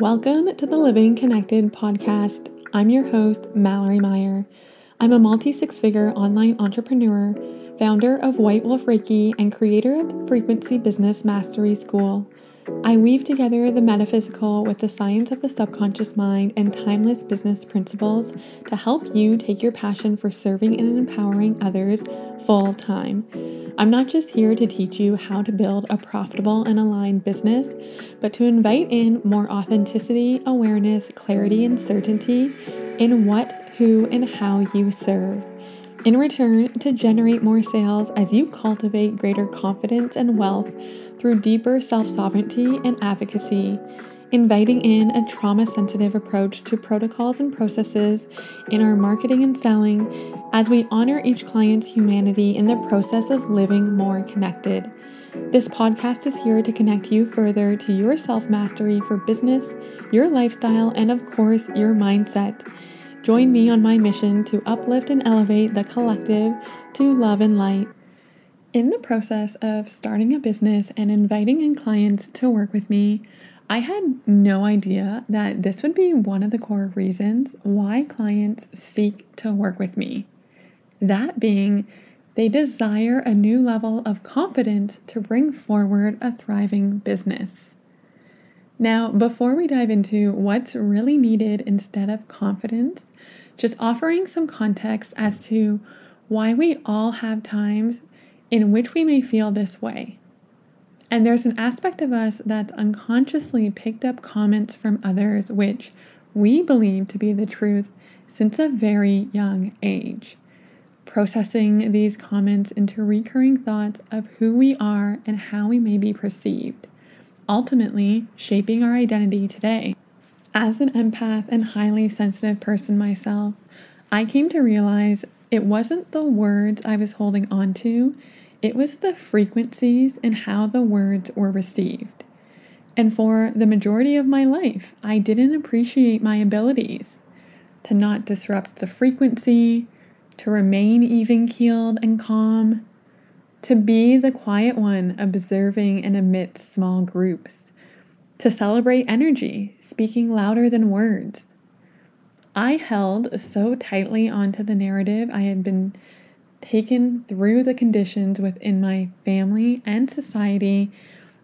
Welcome to the Living Connected podcast. I'm your host, Mallory Meyer. I'm a multi six figure online entrepreneur, founder of White Wolf Reiki, and creator of the Frequency Business Mastery School. I weave together the metaphysical with the science of the subconscious mind and timeless business principles to help you take your passion for serving and empowering others full time. I'm not just here to teach you how to build a profitable and aligned business, but to invite in more authenticity, awareness, clarity, and certainty in what, who, and how you serve. In return, to generate more sales as you cultivate greater confidence and wealth through deeper self sovereignty and advocacy, inviting in a trauma sensitive approach to protocols and processes in our marketing and selling as we honor each client's humanity in the process of living more connected. This podcast is here to connect you further to your self mastery for business, your lifestyle, and of course, your mindset. Join me on my mission to uplift and elevate the collective to love and light. In the process of starting a business and inviting in clients to work with me, I had no idea that this would be one of the core reasons why clients seek to work with me. That being, they desire a new level of confidence to bring forward a thriving business. Now, before we dive into what's really needed instead of confidence, just offering some context as to why we all have times in which we may feel this way. And there's an aspect of us that's unconsciously picked up comments from others which we believe to be the truth since a very young age. Processing these comments into recurring thoughts of who we are and how we may be perceived, ultimately shaping our identity today. As an empath and highly sensitive person myself, I came to realize it wasn't the words I was holding on to, it was the frequencies and how the words were received. And for the majority of my life, I didn't appreciate my abilities to not disrupt the frequency, to remain even keeled and calm, to be the quiet one observing and amidst small groups, to celebrate energy, speaking louder than words. I held so tightly onto the narrative I had been taken through the conditions within my family and society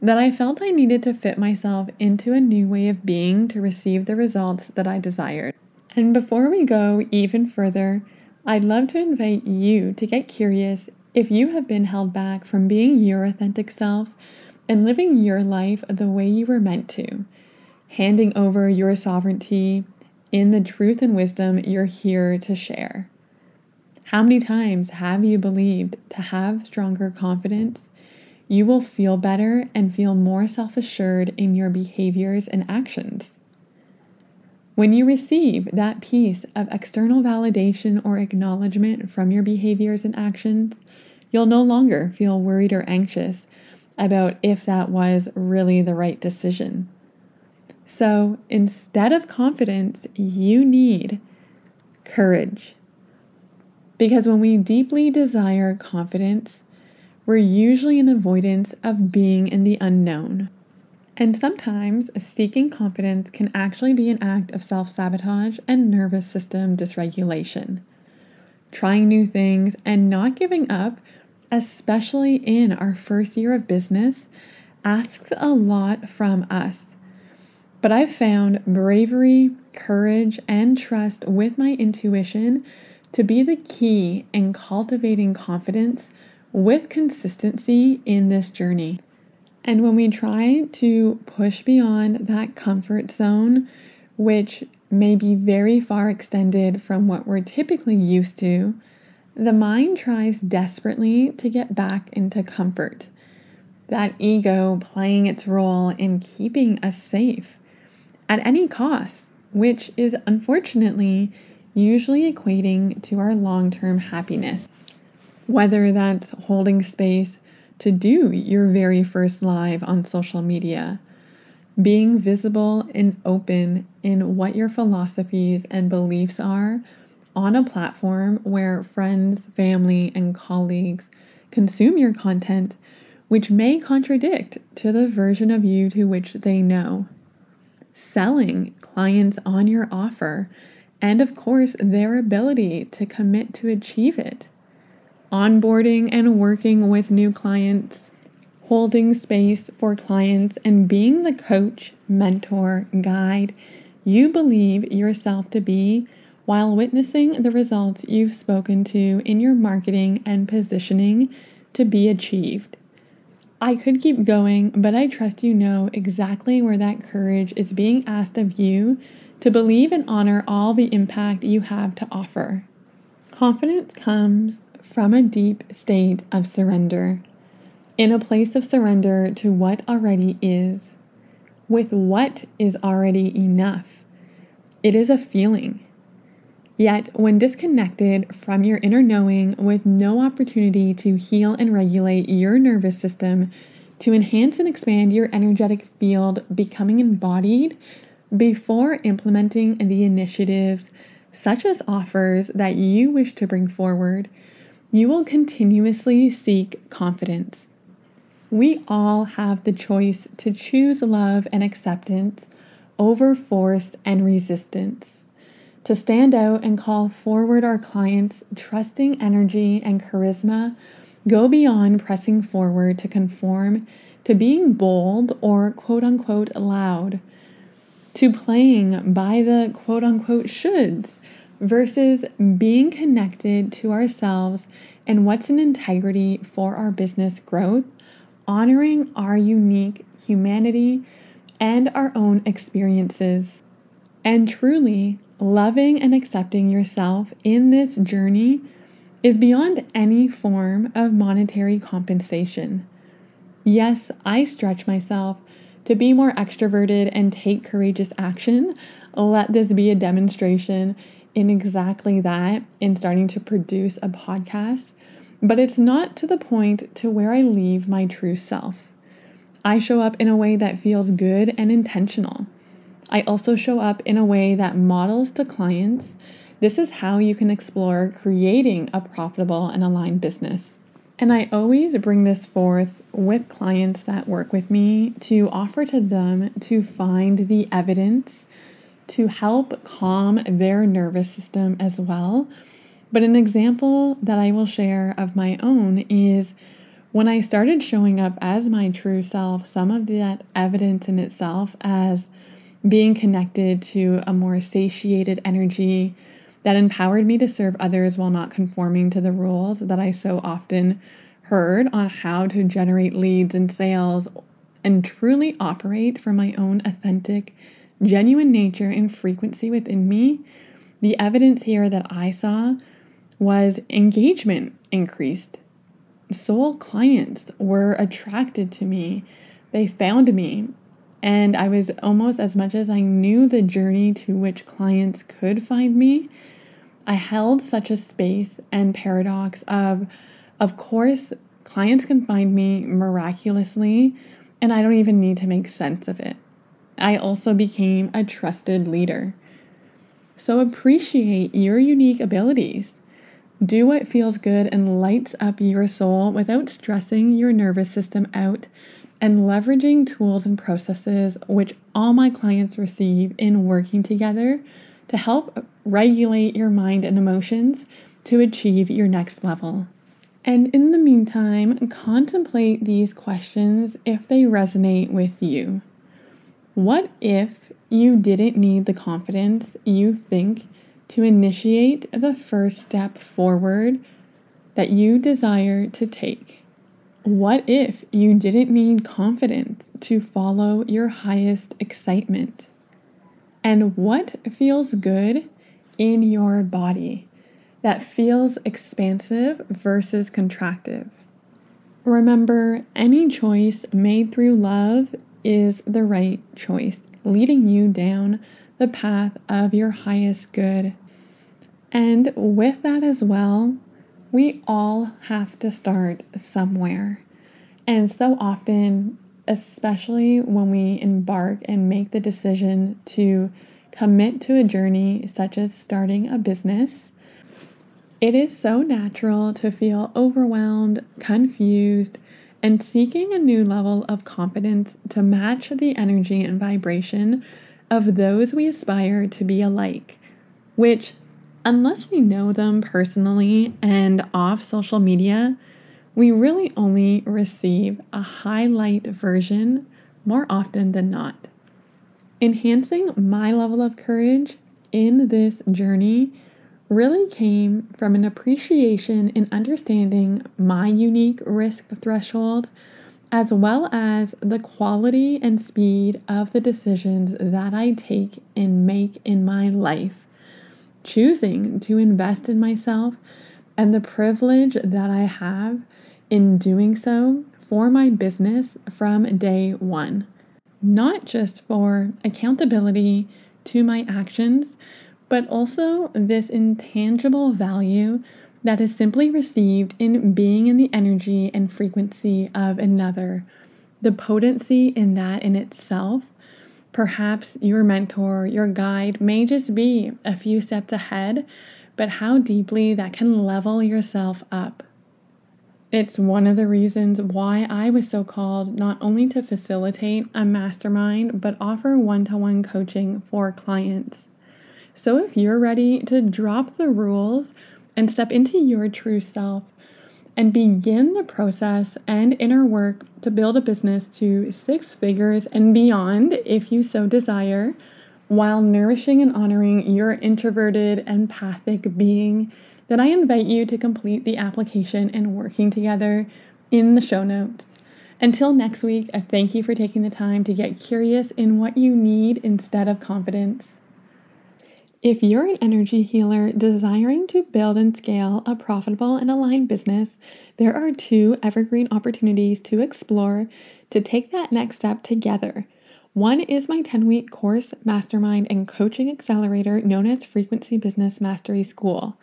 that I felt I needed to fit myself into a new way of being to receive the results that I desired. And before we go even further, I'd love to invite you to get curious if you have been held back from being your authentic self and living your life the way you were meant to, handing over your sovereignty in the truth and wisdom you're here to share. How many times have you believed to have stronger confidence? You will feel better and feel more self assured in your behaviors and actions. When you receive that piece of external validation or acknowledgement from your behaviors and actions, you'll no longer feel worried or anxious about if that was really the right decision. So instead of confidence, you need courage. Because when we deeply desire confidence, we're usually in avoidance of being in the unknown. And sometimes seeking confidence can actually be an act of self sabotage and nervous system dysregulation. Trying new things and not giving up, especially in our first year of business, asks a lot from us. But I've found bravery, courage, and trust with my intuition to be the key in cultivating confidence with consistency in this journey. And when we try to push beyond that comfort zone, which may be very far extended from what we're typically used to, the mind tries desperately to get back into comfort. That ego playing its role in keeping us safe at any cost, which is unfortunately usually equating to our long term happiness. Whether that's holding space to do your very first live on social media, being visible and open in what your philosophies and beliefs are on a platform where friends, family, and colleagues consume your content, which may contradict to the version of you to which they know. selling clients on your offer, and of course, their ability to commit to achieve it. Onboarding and working with new clients, holding space for clients, and being the coach, mentor, guide you believe yourself to be while witnessing the results you've spoken to in your marketing and positioning to be achieved. I could keep going, but I trust you know exactly where that courage is being asked of you to believe and honor all the impact you have to offer. Confidence comes from a deep state of surrender, in a place of surrender to what already is, with what is already enough. It is a feeling. Yet, when disconnected from your inner knowing with no opportunity to heal and regulate your nervous system, to enhance and expand your energetic field, becoming embodied before implementing the initiatives, such as offers that you wish to bring forward, you will continuously seek confidence. We all have the choice to choose love and acceptance over force and resistance to stand out and call forward our clients' trusting energy and charisma, go beyond pressing forward to conform to being bold or quote unquote loud, to playing by the quote unquote shoulds versus being connected to ourselves and what's in integrity for our business growth, honoring our unique humanity and our own experiences. And truly loving and accepting yourself in this journey is beyond any form of monetary compensation. Yes, I stretch myself to be more extroverted and take courageous action. Let this be a demonstration in exactly that in starting to produce a podcast, but it's not to the point to where I leave my true self. I show up in a way that feels good and intentional. I also show up in a way that models to clients this is how you can explore creating a profitable and aligned business. And I always bring this forth with clients that work with me to offer to them to find the evidence to help calm their nervous system as well. But an example that I will share of my own is when I started showing up as my true self, some of that evidence in itself as being connected to a more satiated energy that empowered me to serve others while not conforming to the rules that I so often heard on how to generate leads and sales and truly operate from my own authentic, genuine nature and frequency within me. The evidence here that I saw was engagement increased. Soul clients were attracted to me. They found me and I was almost as much as I knew the journey to which clients could find me, I held such a space and paradox of, of course, clients can find me miraculously, and I don't even need to make sense of it. I also became a trusted leader. So appreciate your unique abilities. Do what feels good and lights up your soul without stressing your nervous system out and leveraging tools and processes which all my clients receive in working together to help regulate your mind and emotions to achieve your next level. And in the meantime, contemplate these questions if they resonate with you. What if you didn't need the confidence you think to initiate the first step forward that you desire to take? What if you didn't need confidence to follow your highest excitement? And what feels good in your body that feels expansive versus contractive? Remember, any choice made through love is the right choice, leading you down the path of your highest good. And with that as well, we all have to start somewhere. And so often, especially when we embark and make the decision to commit to a journey such as starting a business, it is so natural to feel overwhelmed, confused, and seeking a new level of confidence to match the energy and vibration of those we aspire to be alike, which, unless we know them personally and off social media, we really only receive a highlight version more often than not. Enhancing my level of courage in this journey really came from an appreciation in understanding my unique risk threshold, as well as the quality and speed of the decisions that I take and make in my life. Choosing to invest in myself and the privilege that I have in doing so for my business from day one, not just for accountability to my actions but also this intangible value that is simply received in being in the energy and frequency of another. The potency in that in itself. Perhaps your mentor, your guide may just be a few steps ahead, but how deeply that can level yourself up. It's one of the reasons why I was so called not only to facilitate a mastermind, but offer one to one coaching for clients. So, if you're ready to drop the rules and step into your true self and begin the process and inner work to build a business to six figures and beyond, if you so desire, while nourishing and honoring your introverted, empathic being, then I invite you to complete the application and working together in the show notes. Until next week, I thank you for taking the time to get curious in what you need instead of confidence. If you're an energy healer desiring to build and scale a profitable and aligned business, there are two evergreen opportunities to explore to take that next step together. One is my 10 week course, mastermind, and coaching accelerator known as Frequency Business Mastery School.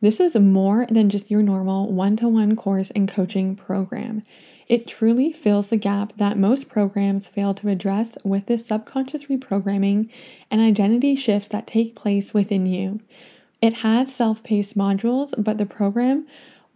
This is more than just your normal one to one course and coaching program. It truly fills the gap that most programs fail to address with this subconscious reprogramming and identity shifts that take place within you. It has self paced modules, but the program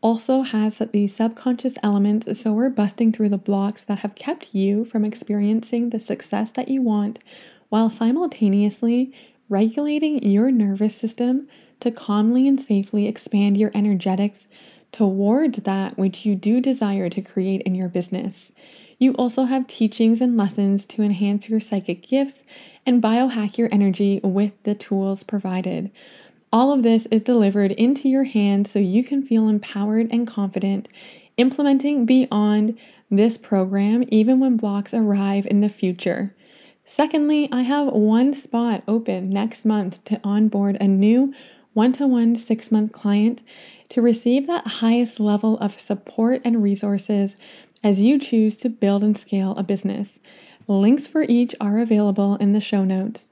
also has the subconscious elements, so we're busting through the blocks that have kept you from experiencing the success that you want while simultaneously regulating your nervous system to calmly and safely expand your energetics towards that which you do desire to create in your business. You also have teachings and lessons to enhance your psychic gifts and biohack your energy with the tools provided. All of this is delivered into your hands so you can feel empowered and confident implementing beyond this program, even when blocks arrive in the future. Secondly, I have one spot open next month to onboard a new one to one six month client to receive that highest level of support and resources as you choose to build and scale a business. Links for each are available in the show notes.